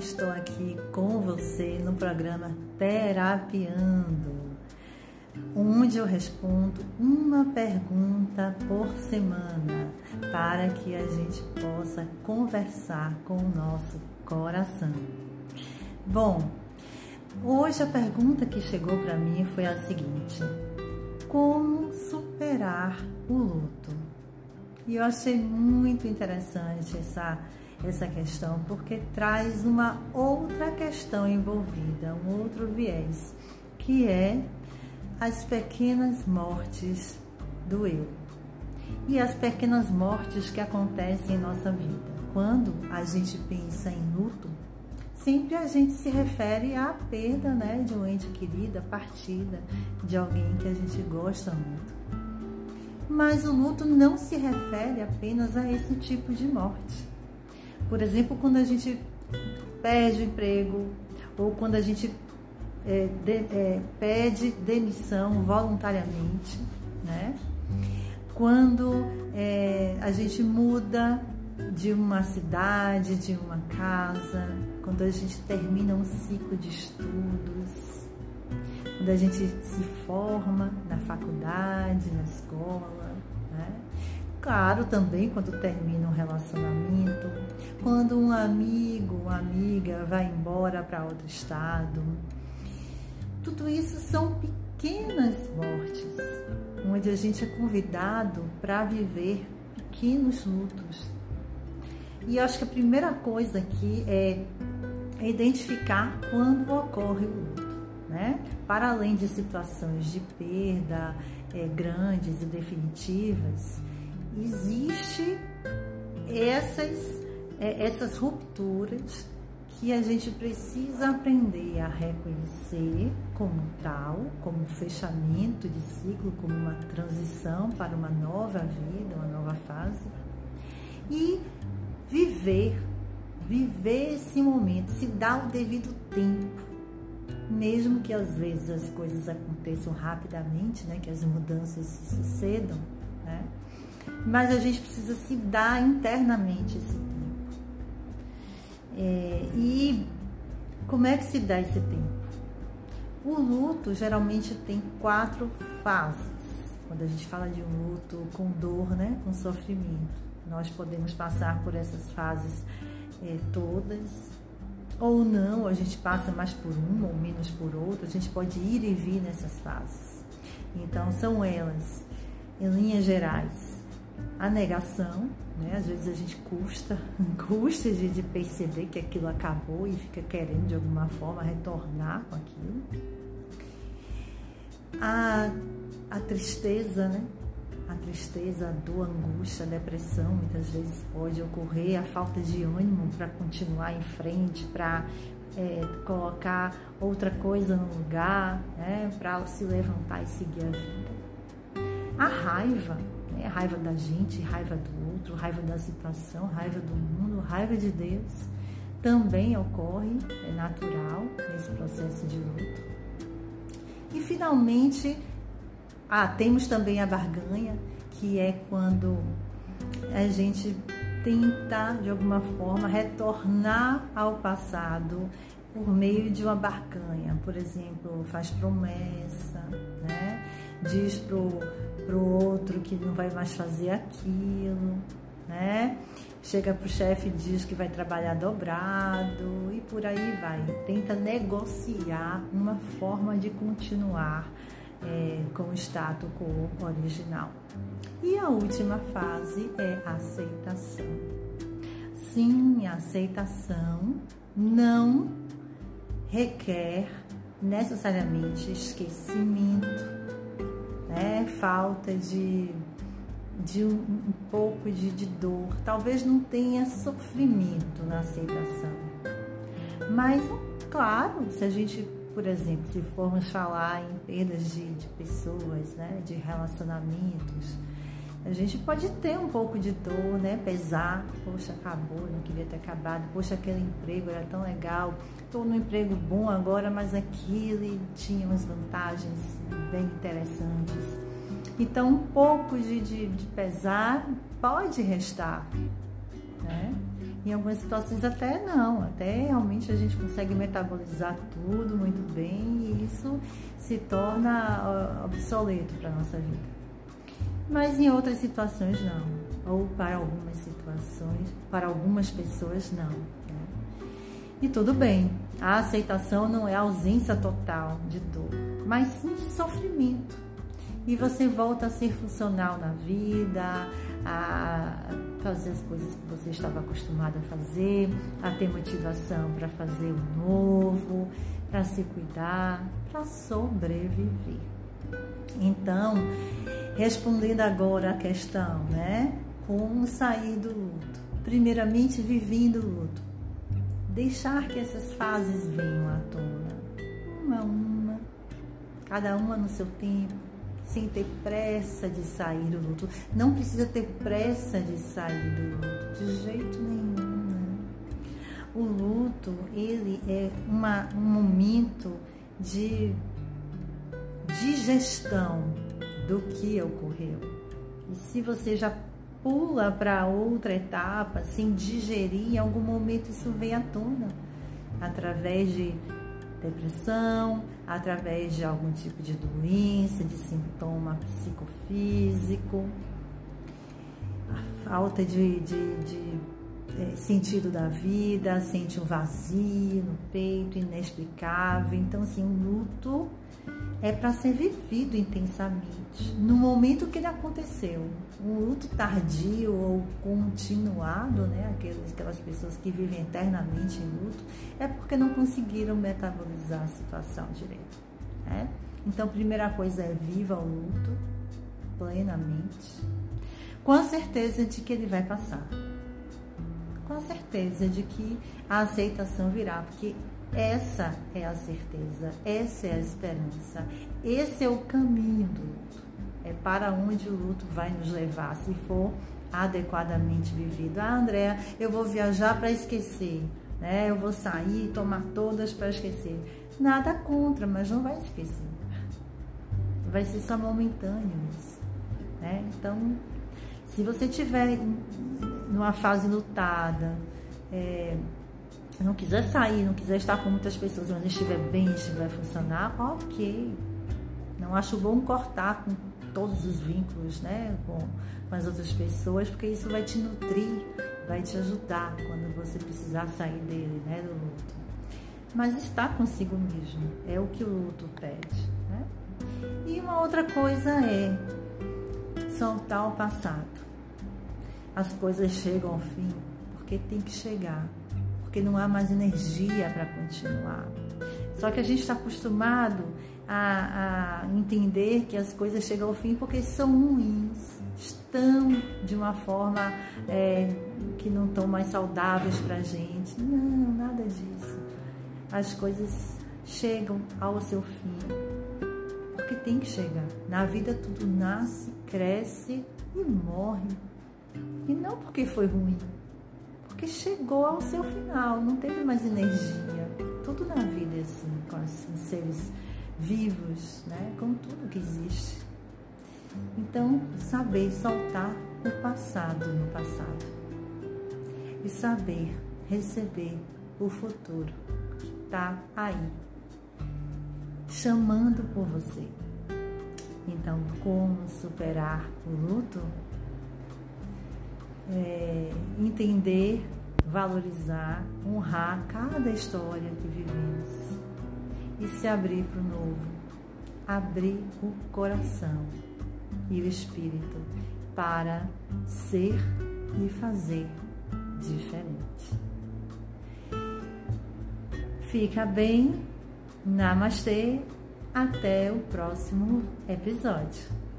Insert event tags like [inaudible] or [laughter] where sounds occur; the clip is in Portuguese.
estou aqui com você no programa Terapiando, onde eu respondo uma pergunta por semana para que a gente possa conversar com o nosso coração. Bom, hoje a pergunta que chegou para mim foi a seguinte: Como superar o luto? E eu achei muito interessante essa essa questão porque traz uma outra questão envolvida, um outro viés, que é as pequenas mortes do eu. E as pequenas mortes que acontecem em nossa vida. Quando a gente pensa em luto, sempre a gente se refere à perda né, de um ente querido, partida de alguém que a gente gosta muito. Mas o luto não se refere apenas a esse tipo de morte. Por exemplo, quando a gente perde o emprego ou quando a gente é, de, é, pede demissão voluntariamente, né? Quando é, a gente muda de uma cidade, de uma casa, quando a gente termina um ciclo de estudos, quando a gente se forma na faculdade, na escola, né? Claro, também quando termina um relacionamento, quando um amigo, uma amiga vai embora para outro estado. Tudo isso são pequenas mortes, onde a gente é convidado para viver pequenos lutos. E eu acho que a primeira coisa aqui é identificar quando ocorre o luto, né? Para além de situações de perda é, grandes e definitivas, existe essas, é, essas rupturas que a gente precisa aprender a reconhecer como tal, como fechamento de ciclo, como uma transição para uma nova vida, uma nova fase, e viver, viver esse momento, se dar o devido tempo, mesmo que às vezes as coisas aconteçam rapidamente, né, que as mudanças se sucedam? Mas a gente precisa se dar internamente esse tempo. É, e como é que se dá esse tempo? O luto geralmente tem quatro fases. Quando a gente fala de um luto com dor, né, com sofrimento, nós podemos passar por essas fases é, todas, ou não, a gente passa mais por uma ou menos por outra, a gente pode ir e vir nessas fases. Então, são elas, em linhas gerais, a negação, né? Às vezes a gente custa, [laughs] custa de, perceber que aquilo acabou e fica querendo de alguma forma retornar com aquilo. A, a tristeza, né? A tristeza, a dor, a angústia, a depressão, muitas vezes pode ocorrer, a falta de ânimo para continuar em frente, para é, colocar outra coisa no lugar, né? para se levantar e seguir a vida. A raiva, né? Raiva da gente, raiva do outro, raiva da situação, raiva do mundo, raiva de Deus, também ocorre, é natural nesse processo de luto. E finalmente, ah, temos também a barganha, que é quando a gente tenta, de alguma forma, retornar ao passado por meio de uma barganha. Por exemplo, faz promessa, né? Diz pro para o outro que não vai mais fazer aquilo, né? Chega para o chefe e diz que vai trabalhar dobrado e por aí vai. Tenta negociar uma forma de continuar é, com o status quo original. E a última fase é a aceitação. Sim, a aceitação não requer necessariamente esquecimento? Falta de, de um, um pouco de, de dor, talvez não tenha sofrimento na aceitação. Mas, claro, se a gente, por exemplo, se formos falar em perdas de, de pessoas, né? de relacionamentos, a gente pode ter um pouco de dor, né? Pesar, poxa, acabou, não queria ter acabado, poxa, aquele emprego era tão legal, estou no emprego bom agora, mas aquilo tinha umas vantagens bem interessantes. Então, um pouco de, de, de pesar pode restar, né? Em algumas situações até não, até realmente a gente consegue metabolizar tudo muito bem e isso se torna obsoleto para a nossa vida. Mas em outras situações não, ou para algumas situações, para algumas pessoas não. Né? E tudo bem, a aceitação não é ausência total de dor, mas sim de sofrimento. E você volta a ser funcional na vida, a fazer as coisas que você estava acostumado a fazer, a ter motivação para fazer o novo, para se cuidar, para sobreviver. Então, respondendo agora a questão, né? Como sair do luto? Primeiramente, vivendo o luto. Deixar que essas fases venham à tona, uma a uma, cada uma no seu tempo, sem ter pressa de sair do luto. Não precisa ter pressa de sair do luto, de jeito nenhum. Né? O luto, ele é uma, um momento de digestão do que ocorreu. E se você já pula para outra etapa sem digerir, em algum momento isso vem à tona através de depressão, através de algum tipo de doença, de sintoma psicofísico, a falta de, de, de é, sentido da vida, sente um vazio no peito, inexplicável. Então, assim, o luto é para ser vivido intensamente no momento que ele aconteceu. Um luto tardio ou continuado, né? Aquelas, aquelas pessoas que vivem eternamente em luto, é porque não conseguiram metabolizar a situação direito. Né? Então, primeira coisa é viva o luto plenamente, com a certeza de que ele vai passar, com a certeza de que a aceitação virá, porque essa é a certeza, essa é a esperança, esse é o caminho do luto. É para onde o luto vai nos levar, se for adequadamente vivido. Ah, Andréa, eu vou viajar para esquecer, né? Eu vou sair, tomar todas para esquecer. Nada contra, mas não vai esquecer. Vai ser só momentâneo isso, né? Então, se você tiver numa fase lutada, é, não quiser sair, não quiser estar com muitas pessoas, mas estiver bem, estiver funcionar, ok. Não acho bom cortar com todos os vínculos, né, com, com as outras pessoas, porque isso vai te nutrir, vai te ajudar quando você precisar sair dele, né, do luto. Mas estar consigo mesmo é o que o luto pede, né? E uma outra coisa é soltar o passado. As coisas chegam ao fim porque tem que chegar porque não há mais energia para continuar. Só que a gente está acostumado a, a, entender que as coisas chegam ao fim porque são ruins, estão de uma forma é, que não estão mais saudáveis para a gente. Não, nada disso. As coisas chegam ao seu fim porque tem que chegar. Na vida tudo nasce, cresce e morre. E não porque foi ruim, porque chegou ao seu final, não teve mais energia. Tudo na vida é assim, com os seres vivos, né? com tudo que existe. Então, saber soltar o passado no passado e saber receber o futuro que está aí, chamando por você. Então, como superar o luto? É, entender, valorizar, honrar cada história que vivemos e se abrir para o novo, abrir o coração e o espírito para ser e fazer diferente. Fica bem, namastê, até o próximo episódio.